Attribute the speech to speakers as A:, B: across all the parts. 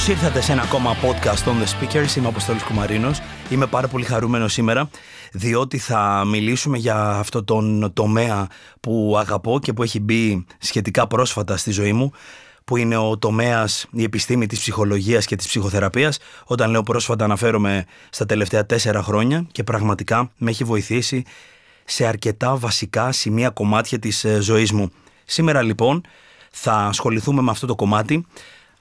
A: Καλώς ήρθατε σε ένα ακόμα podcast on the speakers. Είμαι ο Αποστόλης Κουμαρίνος. Είμαι πάρα πολύ χαρούμενος σήμερα, διότι θα μιλήσουμε για αυτό τον τομέα που αγαπώ και που έχει μπει σχετικά πρόσφατα στη ζωή μου, που είναι ο τομέας, η επιστήμη της ψυχολογίας και της ψυχοθεραπείας. Όταν λέω πρόσφατα, αναφέρομαι στα τελευταία τέσσερα χρόνια και πραγματικά με έχει βοηθήσει σε αρκετά βασικά σημεία κομμάτια της ε, ζωής μου. Σήμερα λοιπόν θα ασχοληθούμε με αυτό το κομμάτι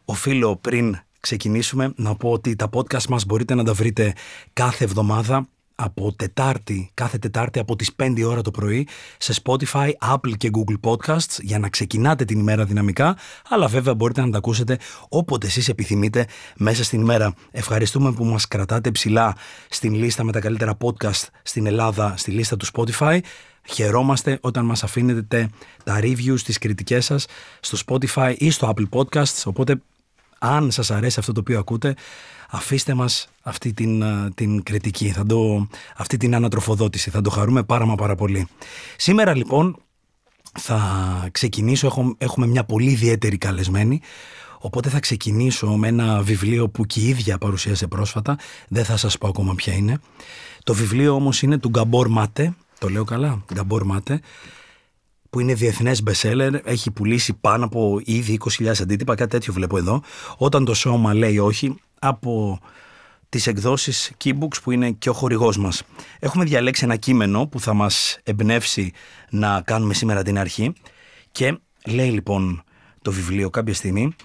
A: οφείλω πριν ξεκινήσουμε να πω ότι τα podcast μας μπορείτε να τα βρείτε κάθε εβδομάδα από Τετάρτη, κάθε Τετάρτη από τις 5 ώρα το πρωί σε Spotify, Apple και Google Podcasts για να ξεκινάτε την ημέρα δυναμικά, αλλά βέβαια μπορείτε να τα ακούσετε όποτε εσείς επιθυμείτε μέσα στην ημέρα. Ευχαριστούμε που μας κρατάτε ψηλά στην λίστα με τα καλύτερα podcast στην Ελλάδα, στη λίστα του Spotify. Χαιρόμαστε όταν μας αφήνετε τα reviews, τις κριτικές σας στο Spotify ή στο Apple Podcasts, οπότε αν σας αρέσει αυτό το οποίο ακούτε, αφήστε μας αυτή την, την κριτική, θα το, αυτή την ανατροφοδότηση. Θα το χαρούμε πάρα μα πάρα πολύ. Σήμερα λοιπόν θα ξεκινήσω, έχω, έχουμε μια πολύ ιδιαίτερη καλεσμένη, οπότε θα ξεκινήσω με ένα βιβλίο που και η ίδια παρουσίασε πρόσφατα, δεν θα σας πω ακόμα ποια είναι. Το βιβλίο όμως είναι του Γκαμπόρ Μάτε, το λέω καλά, Γκαμπόρ Μάτε, που είναι διεθνές bestseller, έχει πουλήσει πάνω από ήδη 20.000 αντίτυπα, κάτι τέτοιο βλέπω εδώ. Όταν το σώμα λέει όχι, από τις εκδόσεις Keybooks που είναι και ο χορηγός μας. Έχουμε διαλέξει ένα κείμενο που θα μας εμπνεύσει να κάνουμε σήμερα την αρχή και λέει λοιπόν το βιβλίο κάποια στιγμή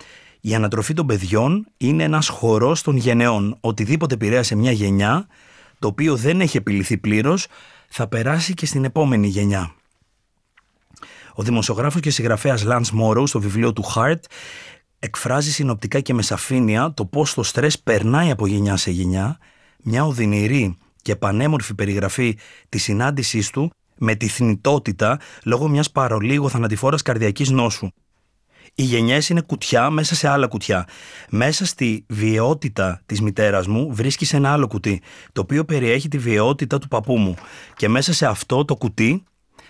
A: η ανατροφή των παιδιών είναι ένας χορός των γενεών. Οτιδήποτε επηρέασε μια γενιά, το οποίο δεν έχει επιληθεί πλήρως, θα περάσει και στην επόμενη γενιά. Ο δημοσιογράφος και συγγραφέας Lance Morrow στο βιβλίο του Heart εκφράζει συνοπτικά και με σαφήνεια το πώς το στρες περνάει από γενιά σε γενιά, μια οδυνηρή και πανέμορφη περιγραφή της συνάντησής του με τη θνητότητα λόγω μιας παρολίγο θανατηφόρας καρδιακής νόσου. Οι γενιές είναι κουτιά μέσα σε άλλα κουτιά. Μέσα στη βιαιότητα της μητέρας μου βρίσκει ένα άλλο κουτί, το οποίο περιέχει τη βιαιότητα του παππού μου. Και μέσα σε αυτό το κουτί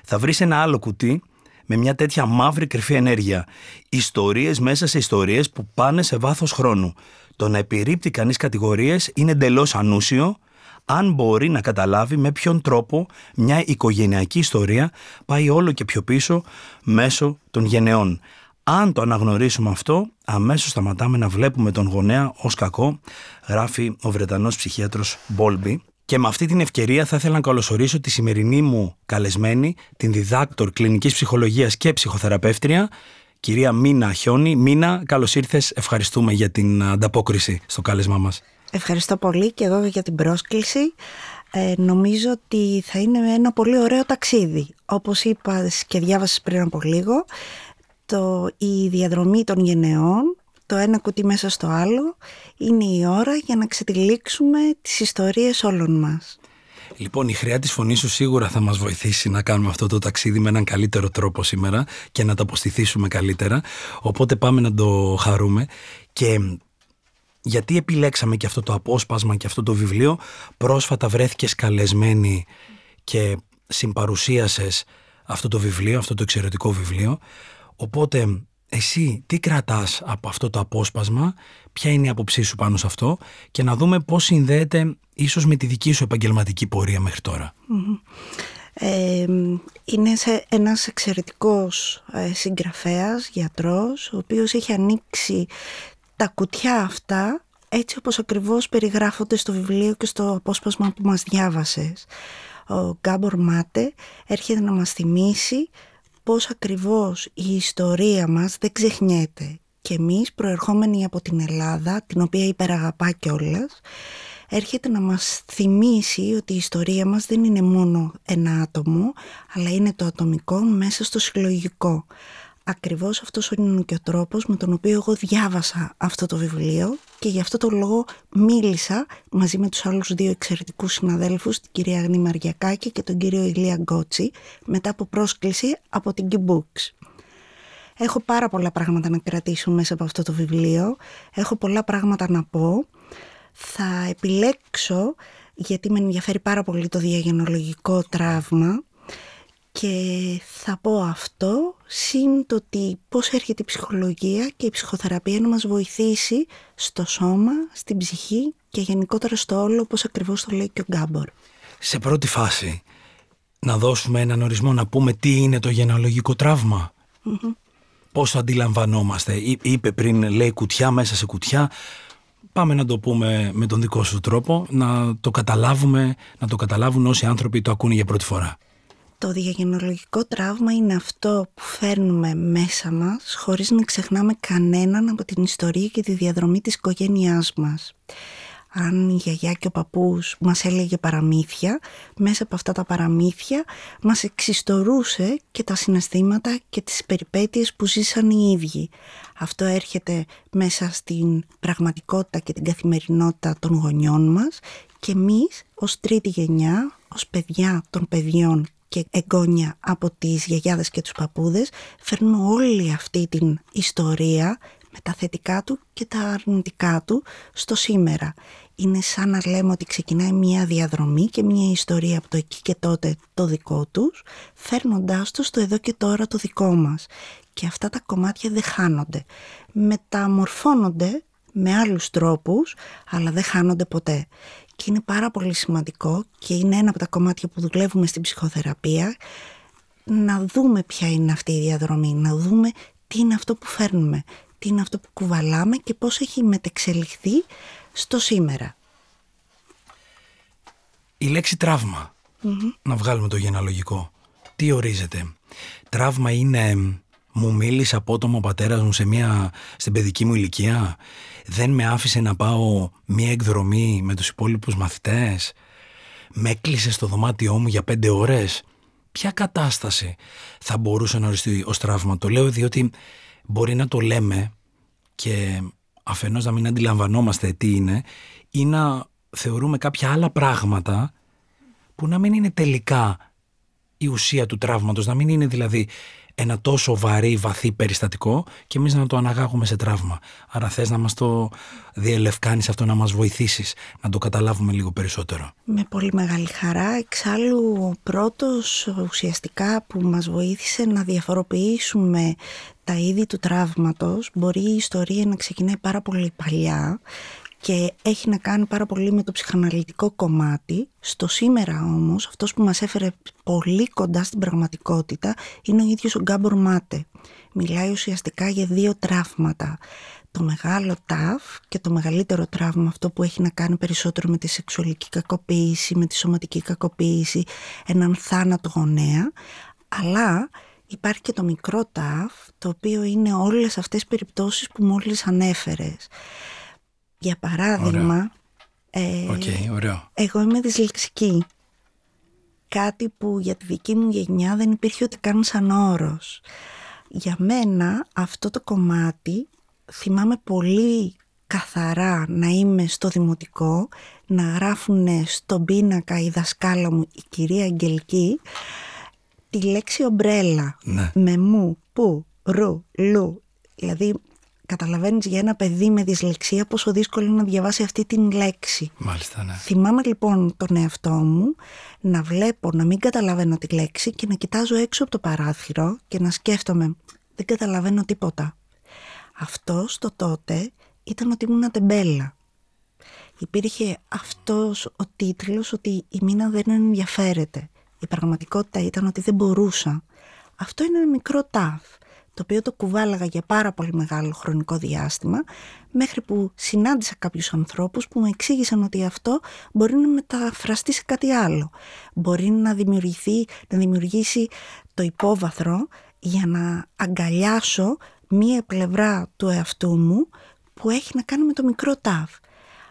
A: θα βρεις ένα άλλο κουτί με μια τέτοια μαύρη κρυφή ενέργεια. Ιστορίες μέσα σε ιστορίες που πάνε σε βάθος χρόνου. Το να επιρρύπτει κανείς κατηγορίες είναι εντελώς ανούσιο, αν μπορεί να καταλάβει με ποιον τρόπο μια οικογενειακή ιστορία πάει όλο και πιο πίσω μέσω των γενεών. Αν το αναγνωρίσουμε αυτό, αμέσως σταματάμε να βλέπουμε τον γονέα ως κακό, γράφει ο Βρετανός ψυχίατρος Μπόλμπι. Και με αυτή την ευκαιρία θα ήθελα να καλωσορίσω τη σημερινή μου καλεσμένη, την διδάκτορ κλινικής ψυχολογίας και ψυχοθεραπεύτρια, κυρία Μίνα Χιόνι. Μίνα, καλώς ήρθες. Ευχαριστούμε για την ανταπόκριση στο κάλεσμά μας.
B: Ευχαριστώ πολύ και εγώ για την πρόσκληση. Ε, νομίζω ότι θα είναι ένα πολύ ωραίο ταξίδι. Όπως είπα και διάβασες πριν από λίγο, το, η διαδρομή των γενεών, το ένα κουτί μέσα στο άλλο, είναι η ώρα για να ξετυλίξουμε τις ιστορίες όλων μας.
A: Λοιπόν, η χρειά της φωνής σου σίγουρα θα μας βοηθήσει να κάνουμε αυτό το ταξίδι με έναν καλύτερο τρόπο σήμερα και να τα αποστηθήσουμε καλύτερα. Οπότε πάμε να το χαρούμε. Και γιατί επιλέξαμε και αυτό το απόσπασμα και αυτό το βιβλίο. Πρόσφατα βρέθηκες καλεσμένη και συμπαρουσίασες αυτό το βιβλίο, αυτό το εξαιρετικό βιβλίο. Οπότε εσύ τι κρατάς από αυτό το απόσπασμα, ποια είναι η άποψή σου πάνω σε αυτό; Και να δούμε πώς συνδέεται ίσως με τη δική σου επαγγελματική πορεία μέχρι
B: Ε, είναι σε ένας εξαιρετικός ε, συγγραφέας, γιατρός, ο οποίος έχει ανοίξει τα κουτιά αυτά έτσι όπως ακριβώς περιγράφονται στο βιβλίο και στο απόσπασμα που μας διάβασες. Ο Γκάμπορ Μάτε έρχεται να μας θυμίσει πώς ακριβώς η ιστορία μας δεν ξεχνιέται. Και εμείς προερχόμενοι από την Ελλάδα, την οποία υπεραγαπά κιόλας, έρχεται να μας θυμίσει ότι η ιστορία μας δεν είναι μόνο ένα άτομο, αλλά είναι το ατομικό μέσα στο συλλογικό. Ακριβώς αυτός είναι και ο τρόπος με τον οποίο εγώ διάβασα αυτό το βιβλίο και γι' αυτό το λόγο μίλησα μαζί με τους άλλους δύο εξαιρετικούς συναδέλφους, την κυρία Αγνή Μαριακάκη και τον κύριο Ηλία Γκότσι, μετά από πρόσκληση από την Books. Έχω πάρα πολλά πράγματα να κρατήσω μέσα από αυτό το βιβλίο, έχω πολλά πράγματα να πω. Θα επιλέξω, γιατί με ενδιαφέρει πάρα πολύ το διαγενολογικό τραύμα, Και θα πω αυτό, συν το ότι πώς έρχεται η ψυχολογία και η ψυχοθεραπεία να μας βοηθήσει στο σώμα, στην ψυχή και γενικότερα στο όλο, όπως ακριβώς το λέει και ο Γκάμπορ.
A: Σε πρώτη φάση, να δώσουμε έναν ορισμό, να πούμε τι είναι το γενεαλογικό τραύμα. Mm-hmm. Πώς αντιλαμβανόμαστε. Είπε πριν, λέει κουτιά μέσα σε κουτιά. Πάμε να το πούμε με τον δικό σου τρόπο, να το καταλάβουμε, να το καταλάβουν όσοι άνθρωποι το ακούνε για πρώτη φορά.
B: Το διαγενολογικό τραύμα είναι αυτό που φέρνουμε μέσα μας χωρίς να ξεχνάμε κανέναν από την ιστορία και τη διαδρομή της οικογένειάς μας. Αν η γιαγιά και ο παππούς μας έλεγε παραμύθια, μέσα από αυτά τα παραμύθια μας εξιστορούσε και τα συναισθήματα και τις περιπέτειες που ζήσαν οι ίδιοι. Αυτό έρχεται μέσα στην πραγματικότητα και την καθημερινότητα των γονιών μας και εμείς ως τρίτη γενιά, ως παιδιά των παιδιών και εγγόνια από τις γιαγιάδες και τους παππούδες φέρνουμε όλη αυτή την ιστορία με τα θετικά του και τα αρνητικά του στο σήμερα. Είναι σαν να λέμε ότι ξεκινάει μια διαδρομή και μια ιστορία από το εκεί και τότε το δικό τους, φέρνοντάς το στο εδώ και τώρα το δικό μας. Και αυτά τα κομμάτια δεν χάνονται. Μεταμορφώνονται με άλλους τρόπους, αλλά δεν χάνονται ποτέ και είναι πάρα πολύ σημαντικό και είναι ένα από τα κομμάτια που δουλεύουμε στην ψυχοθεραπεία να δούμε ποια είναι αυτή η διαδρομή, να δούμε τι είναι αυτό που φέρνουμε, τι είναι αυτό που κουβαλάμε και πώς έχει μετεξελιχθεί στο σήμερα.
A: Η λέξη να βγάλουμε το γενεαλογικό, τι ορίζεται; Τραύμα είναι μου μίλησε απότομο ο πατέρας μου σε μια, στην παιδική μου ηλικία; Δεν με άφησε να πάω μια εκδρομή με τους υπόλοιπους μαθητές. Με έκλεισε στο δωμάτιό μου για πέντε ώρες. Ποια κατάσταση θα μπορούσε να οριστεί ως τραύμα; Το λέω διότι μπορεί να το λέμε και αφενός να μην αντιλαμβανόμαστε τι είναι ή να θεωρούμε κάποια άλλα πράγματα που να μην είναι τελικά η ουσία του τραύματος, να μην είναι δηλαδή ένα τόσο βαρύ, βαθύ περιστατικό και εμείς να το αναγάγουμε σε τραύμα. Άρα θες να μας το διελευκάνεις αυτό, να μας βοηθήσεις να το καταλάβουμε λίγο περισσότερο.
B: Με πολύ μεγάλη χαρά. Εξάλλου, ο πρώτος ουσιαστικά που μας βοήθησε να διαφοροποιήσουμε τα είδη του τραύματος μπορεί η ιστορία να ξεκινάει πάρα πολύ παλιά και έχει να κάνει πάρα πολύ με το ψυχαναλυτικό κομμάτι. Στο σήμερα όμως, αυτός που μας έφερε πολύ κοντά στην πραγματικότητα είναι ο ίδιος ο Γκάμπορ Μάτε. Μιλάει ουσιαστικά για δύο τραύματα. Το μεγάλο τάφ και το μεγαλύτερο τραύμα, αυτό που έχει να κάνει περισσότερο με τη σεξουαλική κακοποίηση, με τη σωματική κακοποίηση, έναν θάνατο γονέα, αλλά υπάρχει και το μικρό τάφ, το οποίο είναι όλες αυτές οι περιπτώσεις που μόλις ανέφερες. Για παράδειγμα,
A: ε,
B: εγώ είμαι δυσλεξική. Κάτι που για τη δική μου γενιά δεν υπήρχε ούτε καν σαν όρος. Για μένα αυτό το κομμάτι θυμάμαι πολύ καθαρά να είμαι στο δημοτικό, να γράφουν στον πίνακα η δασκάλα μου, η κυρία Αγγελική, τη λέξη ομπρέλα.
A: Ναι.
B: Με μου, που, ρου, λου. Δηλαδή καταλαβαίνεις για ένα παιδί με δυσλεξία πόσο δύσκολο είναι να διαβάσει αυτή την λέξη.
A: Μάλιστα, ναι.
B: Θυμάμαι λοιπόν τον εαυτό μου να βλέπω να μην καταλαβαίνω τη λέξη και να κοιτάζω έξω από το παράθυρο και να σκέφτομαι δεν καταλαβαίνω τίποτα. Αυτό το τότε ήταν ότι ήμουν τεμπέλα. Υπήρχε αυτός ο τίτλος ότι η μήνα δεν ενδιαφέρεται. Η πραγματικότητα ήταν ότι δεν μπορούσα. Αυτό είναι ένα μικρό ταφ το οποίο το κουβάλαγα για πάρα πολύ μεγάλο χρονικό διάστημα, μέχρι που συνάντησα κάποιους ανθρώπους που μου εξήγησαν ότι αυτό μπορεί να μεταφραστεί σε κάτι άλλο. Μπορεί να δημιουργηθεί, να δημιουργήσει το υπόβαθρο για να αγκαλιάσω μία πλευρά του εαυτού μου που έχει να κάνει με το μικρό τάβ.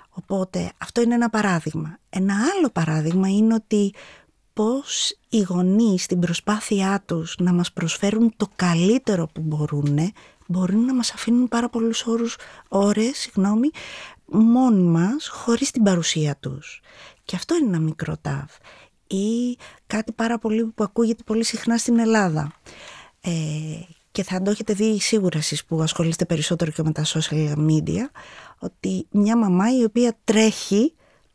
B: Οπότε αυτό είναι ένα παράδειγμα. Ένα άλλο παράδειγμα είναι ότι πώς οι γονείς στην προσπάθειά τους να μας προσφέρουν το καλύτερο που μπορούν μπορούν να μας αφήνουν πάρα πολλούς όρους, ώρες συγγνώμη, μόνοι μας χωρίς την παρουσία τους. Και αυτό είναι ένα μικρό τάβ. Ή κάτι πάρα πολύ που ακούγεται πολύ συχνά στην Ελλάδα. Ε, και θα το έχετε δει σίγουρα εσείς που ασχολείστε περισσότερο και με τα social media, ότι μια μαμά η οποία τρέχει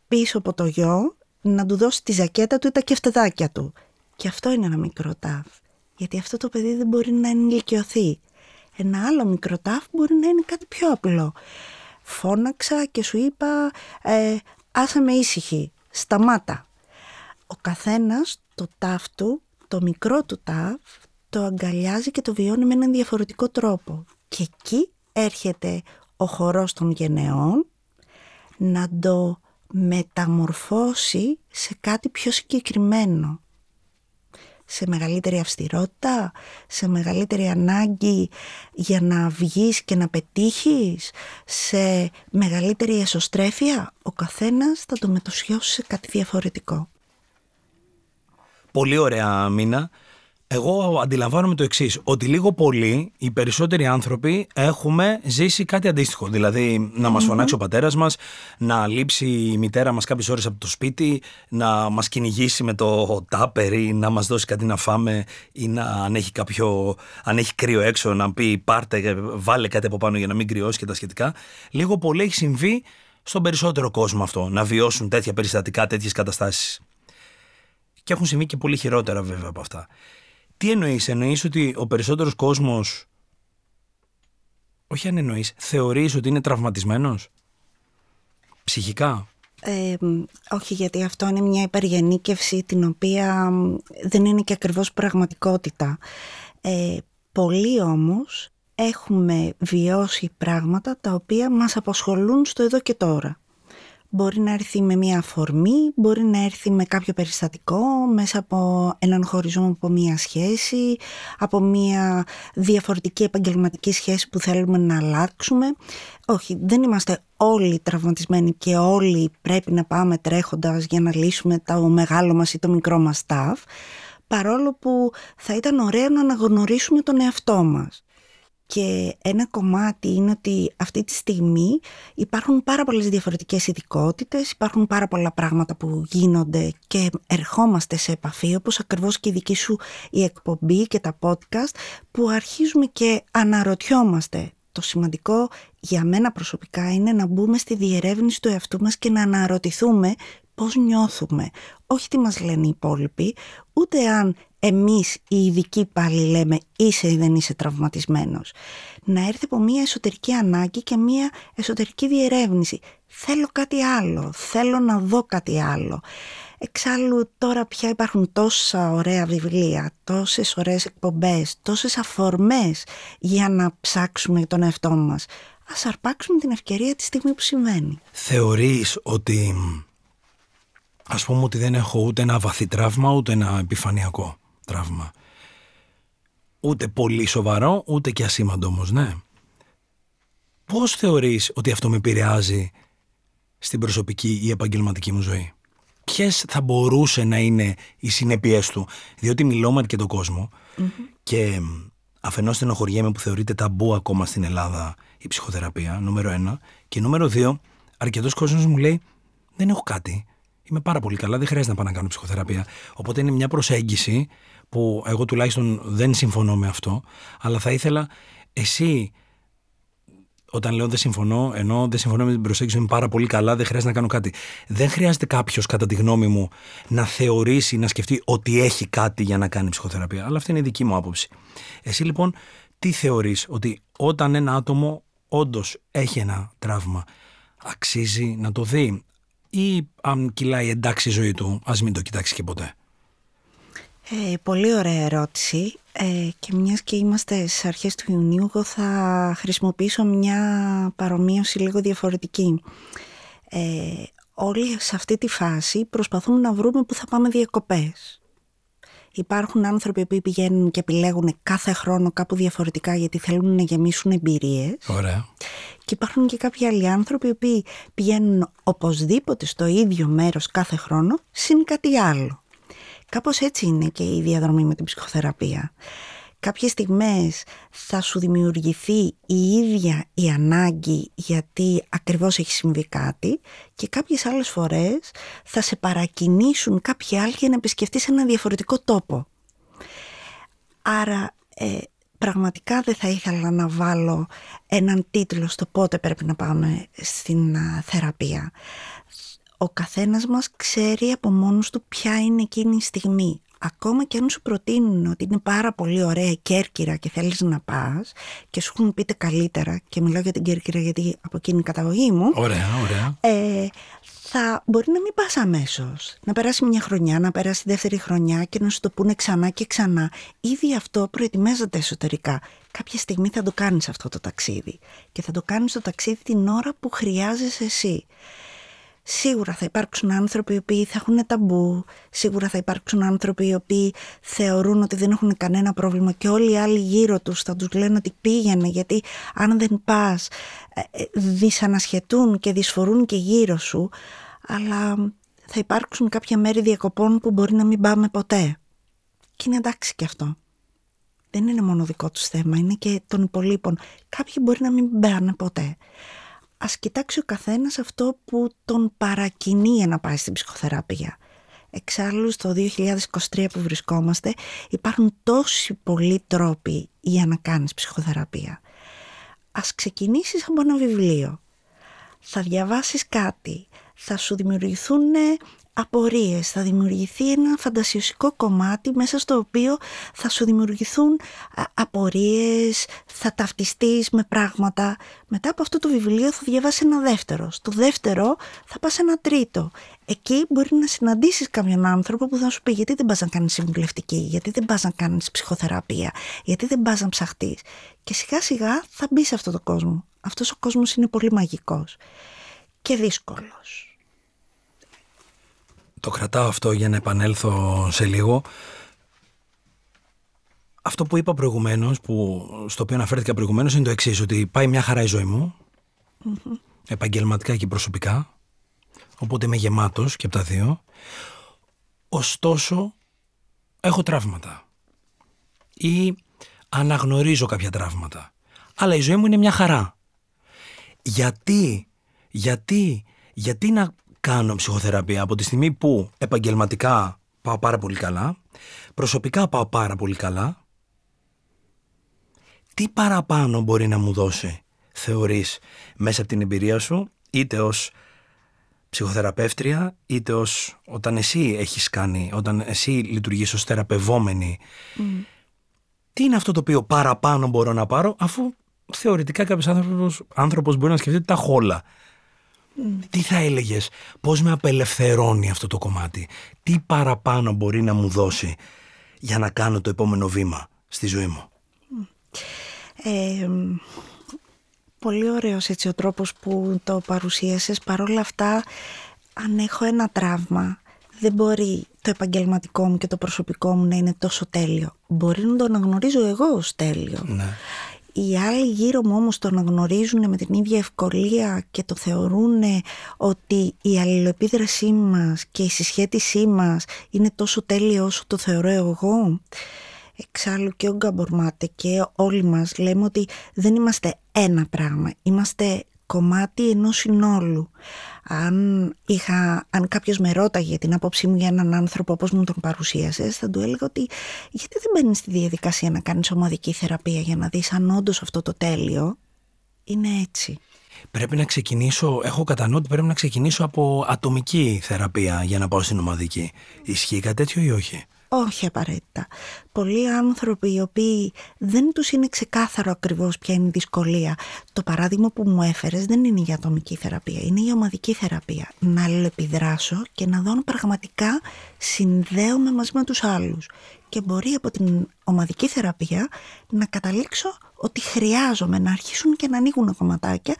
B: πίσω από το γιο να του δώσει τη ζακέτα του ή τα κεφτεδάκια του. Και αυτό είναι ένα μικρό τάφ. Γιατί αυτό το παιδί δεν μπορεί να ενηλικιωθεί. Ένα άλλο μικρό τάφ μπορεί να είναι κάτι πιο απλό. Φώναξα και σου είπα ε, άσε με ήσυχη, σταμάτα. Ο καθένας το τάφ του, το μικρό του τάφ, το αγκαλιάζει και το βιώνει με έναν διαφορετικό τρόπο. Και εκεί έρχεται ο χορός των γενεών να το μεταμορφώσει σε κάτι πιο συγκεκριμένο. Σε μεγαλύτερη αυστηρότητα, σε μεγαλύτερη ανάγκη για να βγεις και να πετύχεις, σε μεγαλύτερη εσωστρέφεια, ο καθένας θα το μετωσιώσει σε κάτι διαφορετικό.
A: Πολύ ωραία μήνα. Εγώ αντιλαμβάνομαι το εξής, ότι λίγο πολύ οι περισσότεροι άνθρωποι έχουμε ζήσει κάτι αντίστοιχο. Δηλαδή να μας φωνάξει ο πατέρας μας, να λείψει η μητέρα μας κάποιες ώρες από το σπίτι, να μας κυνηγήσει με το τάπερ ή να μας δώσει κάτι να φάμε ή να αν έχει, κάποιο, αν έχει κρύο έξω να πει πάρτε, βάλε κάτι από πάνω για να μην κρυώσει και τα σχετικά. Λίγο πολύ έχει συμβεί στον περισσότερο κόσμο αυτό, να βιώσουν τέτοια περιστατικά, τέτοιες καταστάσεις. Και έχουν συμβεί και πολύ χειρότερα βέβαια από αυτά. Τι εννοείς, εννοείς ότι ο περισσότερος κόσμος, όχι αν εννοείς, θεωρείς ότι είναι τραυματισμένος, ψυχικά;
B: Ε, όχι γιατί αυτό είναι μια υπεργενίκευση την οποία δεν είναι και ακριβώς πραγματικότητα. Ε, πολλοί όμως έχουμε βιώσει πράγματα τα οποία μας απασχολούν στο εδώ και τώρα. Μπορεί να έρθει με μια αφορμή, μπορεί να έρθει με κάποιο περιστατικό, μέσα από έναν χωρισμό από μια σχέση, από μια διαφορετική επαγγελματική σχέση που θέλουμε να αλλάξουμε. Όχι, δεν είμαστε όλοι τραυματισμένοι και όλοι πρέπει να πάμε τρέχοντας για να λύσουμε το μεγάλο μας ή το μικρό μας τάφ, παρόλο που θα ήταν ωραίο να αναγνωρίσουμε τον εαυτό μας. Και ένα κομμάτι είναι ότι αυτή τη στιγμή υπάρχουν πάρα πολλές διαφορετικές ειδικότητες, υπάρχουν πάρα πολλά πράγματα που γίνονται και ερχόμαστε σε επαφή, όπως ακριβώς και η δική σου η εκπομπή και τα podcast, που αρχίζουμε και αναρωτιόμαστε. Το σημαντικό για μένα προσωπικά είναι να μπούμε στη διερεύνηση του εαυτού μας και να αναρωτηθούμε πώς νιώθουμε. Όχι τι μας λένε οι υπόλοιποι, ούτε αν εμείς οι ειδικοί πάλι λέμε είσαι ή δεν είσαι τραυματισμένος. Να έρθει από μια εσωτερική ανάγκη και μια εσωτερική διερεύνηση. Θέλω κάτι άλλο, θέλω να δω κάτι άλλο. Εξάλλου τώρα πια υπάρχουν τόσα ωραία βιβλία, τόσες ωραίες εκπομπές, τόσες αφορμές για να ψάξουμε τον εαυτό μας. Ας αρπάξουμε την ευκαιρία τη στιγμή που συμβαίνει.
A: Θεωρείς ότι ας πούμε ότι δεν έχω ούτε ένα βαθύ τραύμα ούτε ένα επιφανειακό; Τραύμα. Ούτε πολύ σοβαρό, ούτε και ασήμαντο όμως, ναι. Πώς θεωρείς ότι αυτό με επηρεάζει στην προσωπική ή επαγγελματική μου ζωή; Ποιες θα μπορούσε να είναι οι συνέπειές του, διότι μιλώ με αρκετό κόσμο και αφενός στενοχωριέμαι που θεωρείται ταμπού ακόμα στην Ελλάδα η ψυχοθεραπεία, νούμερο ένα. Και νούμερο δύο, αρκετός κόσμος μου λέει: Δεν έχω κάτι. Είμαι πάρα πολύ καλά, δεν χρειάζεται να πάω να κάνω ψυχοθεραπεία. Οπότε είναι μια προσέγγιση που εγώ τουλάχιστον δεν συμφωνώ με αυτό, αλλά θα ήθελα εσύ όταν λέω δεν συμφωνώ, ενώ δεν συμφωνώ με την προσέγγιση, είμαι πάρα πολύ καλά, δεν χρειάζεται να κάνω κάτι. Δεν χρειάζεται κάποιος, κατά τη γνώμη μου, να θεωρήσει, να σκεφτεί ότι έχει κάτι για να κάνει ψυχοθεραπεία. Αλλά αυτή είναι η δική μου άποψη. Εσύ λοιπόν, τι θεωρείς, ότι όταν ένα άτομο όντως έχει ένα τραύμα, αξίζει να το δει, ή αν κυλάει εντάξει η ζωή του, ας μην το κοιτάξεις και ποτέ;
B: Ε, πολύ ωραία ερώτηση ε, και μιας και είμαστε στις αρχές του Ιουνίου εγώ θα χρησιμοποιήσω μια παρομοίωση λίγο διαφορετική. Ε, όλοι σε αυτή τη φάση προσπαθούμε να βρούμε που θα πάμε διακοπές. Υπάρχουν άνθρωποι που πηγαίνουν και επιλέγουν κάθε χρόνο κάπου διαφορετικά γιατί θέλουν να γεμίσουν εμπειρίες.
A: Ωραία.
B: Και υπάρχουν και κάποιοι άλλοι άνθρωποι που πηγαίνουν οπωσδήποτε στο ίδιο μέρος κάθε χρόνο συν κάτι άλλο. Κάπως έτσι είναι και η διαδρομή με την ψυχοθεραπεία. Κάποιες στιγμές θα σου δημιουργηθεί η ίδια η ανάγκη γιατί ακριβώς έχει συμβεί κάτι και κάποιες άλλες φορές θα σε παρακινήσουν κάποιοι άλλοι για να επισκεφτείς ένα διαφορετικό τόπο. Άρα ε, πραγματικά δεν θα ήθελα να βάλω έναν τίτλο στο πότε πρέπει να πάμε στην θεραπεία ο καθένας μας ξέρει από μόνος του ποια είναι εκείνη η στιγμή. ακόμα και αν σου προτείνουν ότι είναι πάρα πολύ ωραία η Κέρκυρα και θέλεις να πας και σου έχουν πείτε καλύτερα και μιλάω για την Κέρκυρα γιατί από εκείνη η καταγωγή μου
A: Ωραία, ωραία.
B: ε, θα μπορεί να μην πας αμέσως. Να περάσει μια χρονιά, να περάσει δεύτερη χρονιά και να σου το πούνε ξανά και ξανά. Ήδη αυτό προετοιμάζεται εσωτερικά. Κάποια στιγμή θα το κάνεις αυτό το ταξίδι. Και θα το κάνεις το ταξίδι την ώρα που χρειάζεσαι εσύ. Σίγουρα θα υπάρξουν άνθρωποι οι οποίοι θα έχουν ταμπού, σίγουρα θα υπάρξουν άνθρωποι οι οποίοι θεωρούν ότι δεν έχουν κανένα πρόβλημα και όλοι οι άλλοι γύρω τους θα τους λένε ότι πήγαινε γιατί αν δεν πας ε, ε, δυσανασχετούν και δυσφορούν και γύρω σου αλλά θα υπάρξουν κάποια μέρη διακοπών που μπορεί να μην πάμε ποτέ. Και είναι εντάξει και αυτό. Δεν είναι μόνο δικό τους θέμα, είναι και των υπολείπων. Κάποιοι μπορεί να μην πάνε ποτέ ας κοιτάξει ο καθένας αυτό που τον παρακινεί να πάει στην ψυχοθεραπεία. Εξάλλου στο 2023 που βρισκόμαστε υπάρχουν τόσοι πολλοί τρόποι για να κάνεις ψυχοθεραπεία. Ας ξεκινήσεις από ένα βιβλίο. Θα διαβάσεις κάτι. Θα σου δημιουργηθούν απορίες, θα δημιουργηθεί ένα φαντασιωσικό κομμάτι μέσα στο οποίο θα σου δημιουργηθούν απορίες, θα ταυτιστείς με πράγματα. Μετά από αυτό το βιβλίο θα διαβάσεις ένα δεύτερο. Στο δεύτερο θα πας ένα τρίτο. Εκεί μπορεί να συναντήσεις κάποιον άνθρωπο που θα σου πει γιατί δεν πας να κάνεις συμβουλευτική, γιατί δεν πας να κάνεις ψυχοθεραπεία, γιατί δεν πας να ψαχτείς; Και σιγά σιγά θα μπει σε αυτό το κόσμο. Αυτός ο κόσμος είναι πολύ μαγικός και δύσκολος
A: το κρατάω αυτό για να επανέλθω σε λίγο. Αυτό που είπα προηγουμένως, στο οποίο αναφέρθηκα προηγουμένως, είναι το εξής: Ότι πάει μια χαρά η ζωή μου, επαγγελματικά και προσωπικά. Οπότε είμαι γεμάτος και από τα δύο. Ωστόσο, έχω τραύματα. Ή αναγνωρίζω κάποια τραύματα. Αλλά η ζωή μου είναι μια χαρά. Γιατί, γιατί, γιατί να κάνω ψυχοθεραπεία. Από τη στιγμή που επαγγελματικά πάω πάρα πολύ καλά, προσωπικά πάω πάρα πολύ καλά, τι παραπάνω μπορεί να μου δώσει, θεωρείς, μέσα από την εμπειρία σου, είτε ως ψυχοθεραπεύτρια, είτε ως όταν εσύ έχεις κάνει, όταν εσύ λειτουργείς ως θεραπευόμενη. Τι είναι αυτό το οποίο παραπάνω μπορώ να πάρω, αφού θεωρητικά κάποιος άνθρωπος, άνθρωπος μπορεί να σκεφτεί τα χόλα τι θα έλεγες, πώς με απελευθερώνει αυτό το κομμάτι, τι παραπάνω μπορεί να μου δώσει για να κάνω το επόμενο βήμα στη ζωή μου;
B: Ε, πολύ ωραίος έτσι ο τρόπος που το παρουσίασες. Παρόλα αυτά, αν έχω ένα τραύμα, δεν μπορεί το επαγγελματικό μου και το προσωπικό μου να είναι τόσο τέλειο. Μπορεί να το αναγνωρίζω εγώ ως τέλειο.
A: Ναι
B: οι άλλοι γύρω μου όμως το αναγνωρίζουν με την ίδια ευκολία και το θεωρούν ότι η αλληλοεπίδρασή μας και η συσχέτισή μας είναι τόσο τέλεια όσο το θεωρώ εγώ. Εξάλλου και ο Γκαμπορμάτε και όλοι μας λέμε ότι δεν είμαστε ένα πράγμα, είμαστε κομμάτι ενός συνόλου. Αν, είχα, αν κάποιος με ρώταγε την άποψή μου για έναν άνθρωπο όπως μου τον παρουσίασες, θα του έλεγα ότι γιατί δεν μπαίνεις στη διαδικασία να κάνεις ομαδική θεραπεία για να δεις αν όντως αυτό το τέλειο είναι έτσι.
A: Πρέπει να ξεκινήσω, έχω κατά ότι πρέπει να ξεκινήσω από ατομική θεραπεία για να πάω στην ομαδική. Ισχύει κάτι τέτοιο ή όχι;
B: Όχι απαραίτητα. Πολλοί άνθρωποι οι οποίοι δεν τους είναι ξεκάθαρο ακριβώς ποια είναι η δυσκολία. Το παράδειγμα που μου έφερες δεν είναι η ατομική θεραπεία, είναι η ομαδική θεραπεία. Να αλληλεπιδράσω και να δω αν πραγματικά συνδέομαι μαζί με τους άλλους. Και μπορεί από την ομαδική θεραπεία να καταλήξω ότι χρειάζομαι να αρχίσουν και να ανοίγουν κομματάκια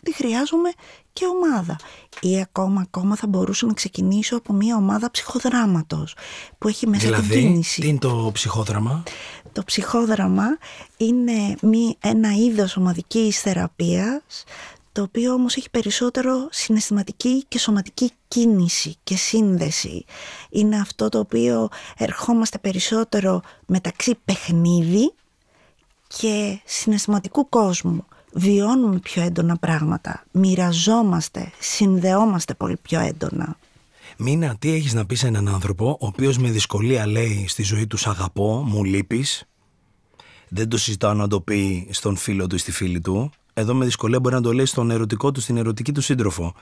B: ότι χρειάζομαι και ομάδα. Ή ακόμα, ακόμα θα μπορούσα να ξεκινήσω από μια ομάδα ψυχοδράματος που έχει μέσα
A: δηλαδή,
B: την κίνηση.
A: τι είναι το ψυχόδραμα;
B: Το ψυχόδραμα είναι μη, ένα είδος ομαδικής θεραπείας το οποίο όμως έχει περισσότερο συναισθηματική και σωματική κίνηση και σύνδεση. Είναι αυτό το οποίο ερχόμαστε περισσότερο μεταξύ παιχνίδι και συναισθηματικού κόσμου βιώνουμε πιο έντονα πράγματα, μοιραζόμαστε, συνδεόμαστε πολύ πιο έντονα.
A: Μίνα, τι έχεις να πεις σε έναν άνθρωπο ο οποίος με δυσκολία λέει στη ζωή του αγαπώ, μου λείπεις δεν το συζητάω να το πει στον φίλο του ή στη φίλη του. Εδώ με δυσκολία μπορεί να το λέει στον ερωτικό του, στην ερωτική του σύντροφο.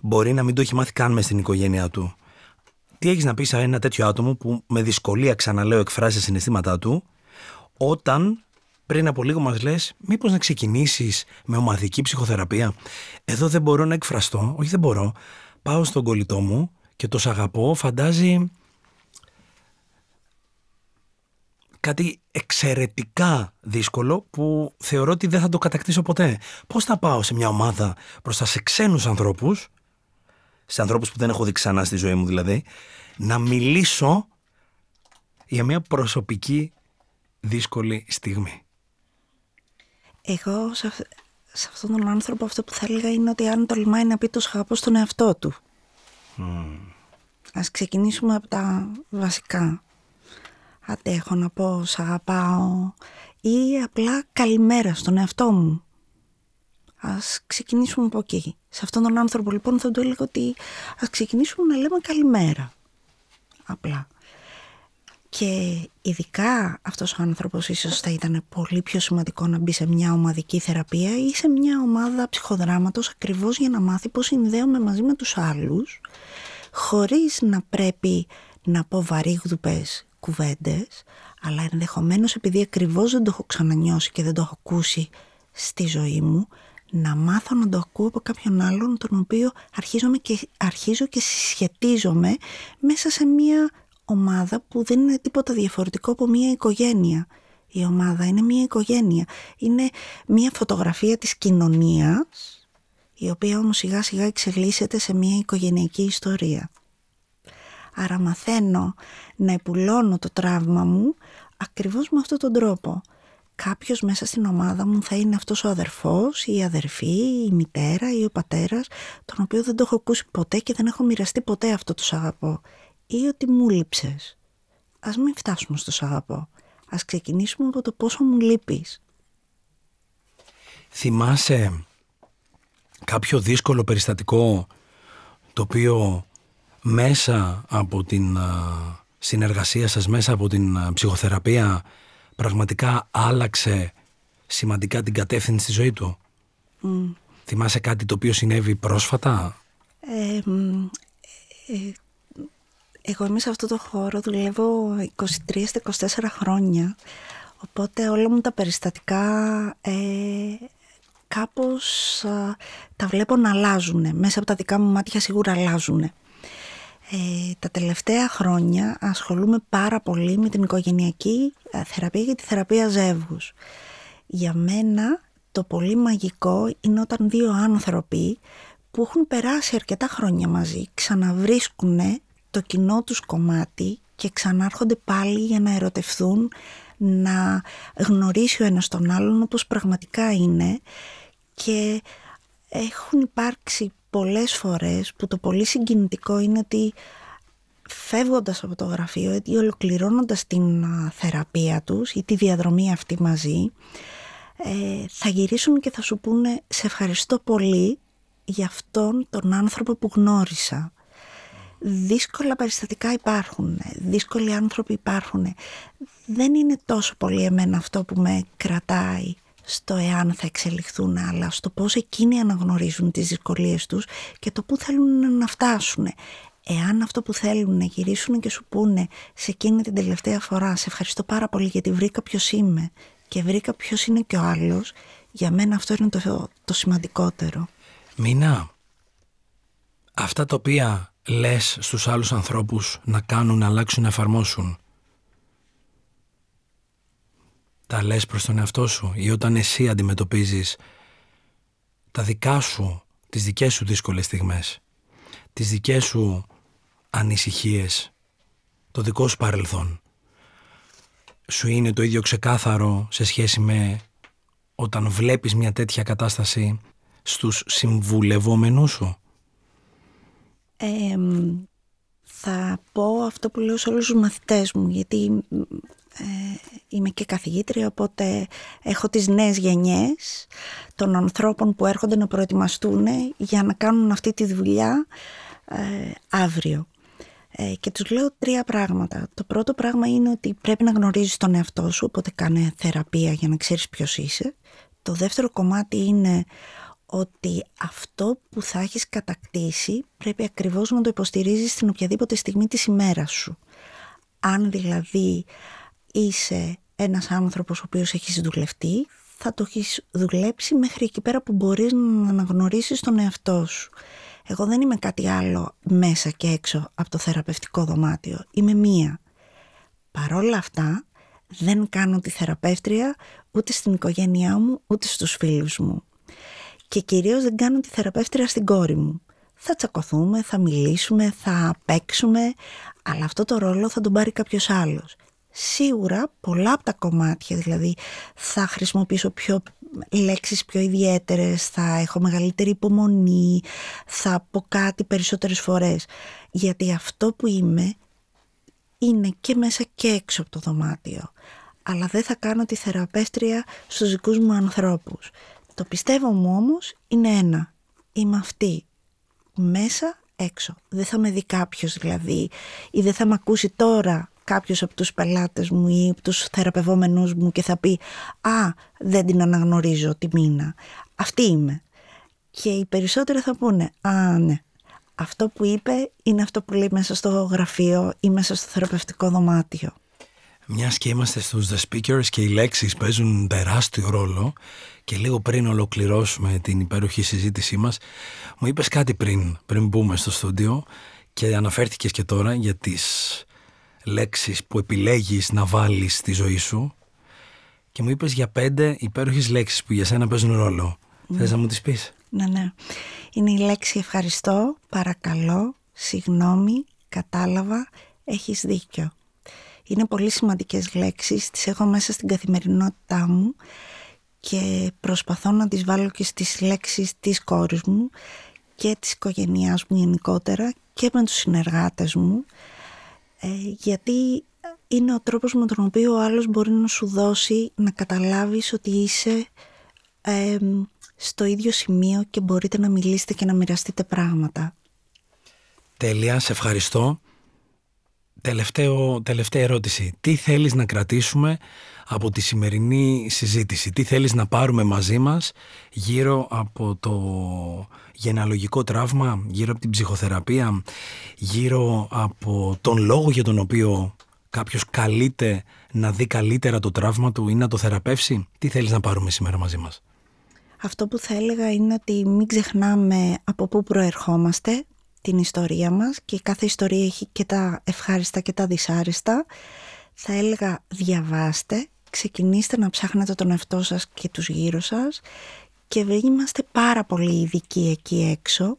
A: Μπορεί να μην το έχει μάθει καν μες στην οικογένειά του. Τι έχεις να πεις σε ένα τέτοιο άτομο που με δυσκολία ξαναλέω εκφράζει τα συναισθήματά του όταν πριν από λίγο μας λες μήπως να ξεκινήσεις με ομαδική ψυχοθεραπεία; Εδώ δεν μπορώ να εκφραστώ, όχι δεν μπορώ. Πάω στον κολλητό μου και το αγαπώ, φαντάζει κάτι εξαιρετικά δύσκολο που θεωρώ ότι δεν θα το κατακτήσω ποτέ. Πώς θα πάω σε μια ομάδα μπροστά σε ξένους ανθρώπους, σε ανθρώπους που δεν έχω δει ξανά στη ζωή μου δηλαδή, να μιλήσω για μια προσωπική δύσκολη στιγμή;
B: Εγώ σε, σε αυτόν τον άνθρωπο αυτό που θα έλεγα είναι ότι αν τολμάει να πει το αγαπώ στον εαυτό του. Mm. Ας ξεκινήσουμε από τα βασικά. Αντέχω να πω σ' αγαπάω ή απλά καλημέρα στον εαυτό μου. Ας ξεκινήσουμε από εκεί. Σε αυτόν τον άνθρωπο λοιπόν θα του έλεγα ότι ας ξεκινήσουμε να λέμε καλημέρα. Απλά. Και ειδικά αυτός ο άνθρωπος ίσως θα ήταν πολύ πιο σημαντικό να μπει σε μια ομαδική θεραπεία ή σε μια ομάδα ψυχοδράματος ακριβώς για να μάθει πώς συνδέομαι μαζί με τους άλλους χωρίς να πρέπει να πω βαρύγδουπες κουβέντες αλλά ενδεχομένως επειδή ακριβώς δεν το έχω ξανανιώσει και δεν το έχω ακούσει στη ζωή μου να μάθω να το ακούω από κάποιον άλλον τον οποίο και, αρχίζω και συσχετίζομαι μέσα σε μια ομάδα που δεν είναι τίποτα διαφορετικό από μια οικογένεια. Η ομάδα είναι μια οικογένεια. Είναι μια φωτογραφία της κοινωνίας η οποία όμως σιγά σιγά εξελίσσεται σε μια οικογενειακή ιστορία. Άρα μαθαίνω να επουλώνω το τραύμα μου ακριβώς με αυτόν τον τρόπο. Κάποιος μέσα στην ομάδα μου θα είναι αυτός ο αδερφός, η αδερφή, η μητέρα ή ο πατέρας, τον οποίο δεν το έχω ακούσει ποτέ και δεν έχω μοιραστεί ποτέ αυτό το αγαπώ ή ότι μου λείψες. Ας μην φτάσουμε στο σ' αγαπώ. Ας ξεκινήσουμε από το πόσο μου λείπεις.
A: Θυμάσαι κάποιο δύσκολο περιστατικό το οποίο μέσα από την συνεργασία σας, μέσα από την ψυχοθεραπεία πραγματικά άλλαξε σημαντικά την κατεύθυνση στη ζωή του; Θυμάσαι κάτι το οποίο συνέβη πρόσφατα;
B: Ε, ε, εγώ είμαι σε αυτό το χώρο, δουλεύω 23-24 χρόνια, οπότε όλα μου τα περιστατικά ε, κάπως τα βλέπω να αλλάζουν. Μέσα από τα δικά μου μάτια σίγουρα αλλάζουν. Ε, τα τελευταία χρόνια ασχολούμαι πάρα πολύ με την οικογενειακή ε, θεραπεία και τη θεραπεία ζεύγους. Για μένα το πολύ μαγικό είναι όταν δύο άνθρωποι που έχουν περάσει αρκετά χρόνια μαζί ξαναβρίσκουν το κοινό τους κομμάτι και ξανάρχονται πάλι για να ερωτευθούν, να γνωρίσει ο ένας τον άλλον όπως πραγματικά είναι και έχουν υπάρξει πολλές φορές που το πολύ συγκινητικό είναι ότι φεύγοντας από το γραφείο ή ολοκληρώνοντας την θεραπεία τους ή τη διαδρομή αυτή μαζί ε, θα γυρίσουν και θα σου πούνε σε ευχαριστώ πολύ για αυτόν τον άνθρωπο που γνώρισα δύσκολα περιστατικά υπάρχουν, δύσκολοι άνθρωποι υπάρχουν. Δεν είναι τόσο πολύ εμένα αυτό που με κρατάει στο εάν θα εξελιχθούν, αλλά στο πώς εκείνοι αναγνωρίζουν τις δυσκολίες τους και το πού θέλουν να φτάσουν. Εάν αυτό που θέλουν να γυρίσουν και σου πούνε σε εκείνη την τελευταία φορά σε ευχαριστώ πάρα πολύ γιατί βρήκα ποιος είμαι και βρήκα ποιος είναι και ο άλλος, για μένα αυτό είναι το, το σημαντικότερο.
A: Μίνα, αυτά τα οποία λες στους άλλους ανθρώπους να κάνουν, να αλλάξουν, να εφαρμόσουν; Τα λες προς τον εαυτό σου ή όταν εσύ αντιμετωπίζεις τα δικά σου, τις δικές σου δύσκολες στιγμές, τις δικές σου ανησυχίες, το δικό σου παρελθόν; Σου είναι το ίδιο ξεκάθαρο σε σχέση με όταν βλέπεις μια τέτοια κατάσταση στους συμβουλευόμενούς σου;
B: Θα πω αυτό που λέω σε όλους τους μαθητές μου γιατί ε, είμαι και καθηγήτρια οπότε έχω τις νέες γενιές των ανθρώπων που έρχονται να προετοιμαστούν για να κάνουν αυτή τη δουλειά ε, αύριο. Ε, και τους λέω τρία πράγματα. Το πρώτο πράγμα είναι ότι πρέπει να γνωρίζεις τον εαυτό σου, οπότε κάνε θεραπεία για να ξέρεις ποιος είσαι. Το δεύτερο κομμάτι είναι ότι αυτό που θα έχεις κατακτήσει πρέπει ακριβώς να το υποστηρίζεις στην οποιαδήποτε στιγμή της ημέρας σου. Αν δηλαδή είσαι ένας άνθρωπος ο οποίος έχεις δουλευτεί, θα το έχεις δουλέψει μέχρι εκεί πέρα που μπορείς να αναγνωρίσεις τον εαυτό σου. Εγώ δεν είμαι κάτι άλλο μέσα και έξω από το θεραπευτικό δωμάτιο. Είμαι μία. Παρόλα αυτά, δεν κάνω τη θεραπεύτρια ούτε στην οικογένειά μου, ούτε στους φίλους μου. Και κυρίως δεν κάνω τη θεραπεύτρια στην κόρη μου. Θα τσακωθούμε, θα μιλήσουμε, θα παίξουμε, αλλά αυτό το ρόλο θα τον πάρει κάποιος άλλος. Σίγουρα πολλά από τα κομμάτια, δηλαδή θα χρησιμοποιήσω πιο λέξεις πιο ιδιαίτερες, θα έχω μεγαλύτερη υπομονή, θα πω κάτι περισσότερες φορές. Γιατί αυτό που είμαι είναι και μέσα και έξω από το δωμάτιο. Αλλά δεν θα κάνω τη θεραπεύτρια στους δικούς μου ανθρώπους. Το πιστεύω μου όμως είναι ένα. Είμαι αυτή. Μέσα, έξω. Δεν θα με δει κάποιος δηλαδή ή δεν θα με ακούσει τώρα κάποιος από τους πελάτες μου ή από τους θεραπευόμενους μου και θα πει «Α, δεν την αναγνωρίζω τη μήνα. Αυτή είμαι». Και οι περισσότεροι θα πούνε «Α, ναι, αυτό που είπε είναι αυτό που λέει μέσα στο γραφείο ή μέσα στο θεραπευτικό δωμάτιο».
A: Μιας και είμαστε στους The Speakers και οι λέξεις παίζουν τεράστιο ρόλο και λίγο πριν ολοκληρώσουμε την υπέροχη συζήτησή μας μου είπες κάτι πριν, πριν μπούμε στο στούντιο και αναφέρθηκες και τώρα για τις λέξεις που επιλέγεις να βάλεις στη ζωή σου και μου είπες για πέντε υπέροχες λέξεις που για σένα παίζουν ρόλο. Mm. Θες να μου τις πεις;
B: Ναι, ναι. Είναι η λέξη ευχαριστώ, παρακαλώ, συγγνώμη, κατάλαβα, έχεις δίκιο. Είναι πολύ σημαντικές λέξεις, τις έχω μέσα στην καθημερινότητά μου και προσπαθώ να τις βάλω και στις λέξεις της κόρης μου και της οικογένειάς μου γενικότερα και με τους συνεργάτες μου ε, γιατί είναι ο τρόπος με τον οποίο ο άλλος μπορεί να σου δώσει να καταλάβεις ότι είσαι στο ίδιο σημείο και μπορείτε να μιλήσετε και να μοιραστείτε πράγματα.
A: Τέλεια, σε ευχαριστώ. Τελευταίο, τελευταία ερώτηση. Τι θέλεις να κρατήσουμε από τη σημερινή συζήτηση. Τι θέλεις να πάρουμε μαζί μας γύρω από το γενεαλογικό τραύμα, γύρω από την ψυχοθεραπεία, γύρω από τον λόγο για τον οποίο κάποιος καλείται να δει καλύτερα το τραύμα του ή να το θεραπεύσει; Τι θέλεις να πάρουμε σήμερα μαζί μας;
B: Αυτό που θα έλεγα είναι ότι μην ξεχνάμε από πού προερχόμαστε, την ιστορία μας και κάθε ιστορία έχει και τα ευχάριστα και τα δυσάριστα. Θα έλεγα διαβάστε, ξεκινήστε να ψάχνετε τον εαυτό σας και τους γύρω σας και είμαστε πάρα πολύ ειδικοί εκεί έξω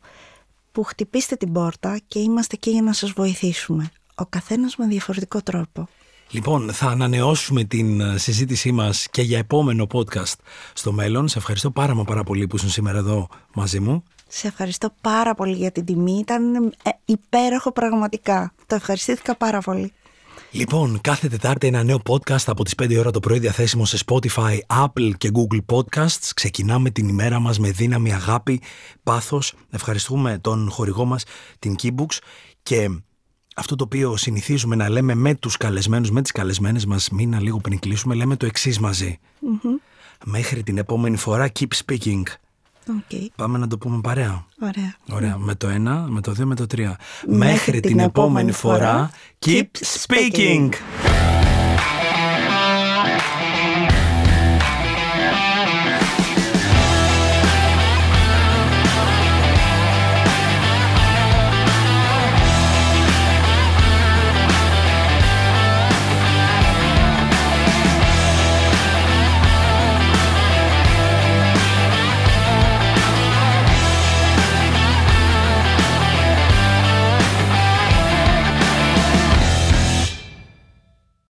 B: που χτυπήστε την πόρτα και είμαστε εκεί για να σας βοηθήσουμε. Ο καθένας με διαφορετικό τρόπο.
A: Λοιπόν, θα ανανεώσουμε την ε, συζήτησή μας και για επόμενο podcast στο μέλλον. Σε ευχαριστώ πάρα μα πάρα πολύ που ήσουν σήμερα εδώ μαζί μου.
B: Σε ευχαριστώ πάρα πολύ για την τιμή. Ήταν ε, υπέροχο πραγματικά. Το ευχαριστήθηκα πάρα πολύ.
A: Λοιπόν, κάθε Τετάρτη ένα νέο podcast από τις 5 ώρα το πρωί διαθέσιμο σε Spotify, Apple και Google Podcasts. Ξεκινάμε την ημέρα μας με δύναμη, αγάπη, πάθος. Ευχαριστούμε τον χορηγό μας, την Keybooks και αυτό το οποίο συνηθίζουμε να λέμε με τους καλεσμένους, με τις καλεσμένες μας, μήνα λίγο πριν κλείσουμε, λέμε το εξής μαζί. Μέχρι την επόμενη φορά, keep speaking.
B: Okay.
A: Πάμε να το πούμε παρέα.
B: Ωραία.
A: Ωραία. Με το ένα, με το δύο, με το τρία. Μέχρι, την, επόμενη φορά, keep speaking.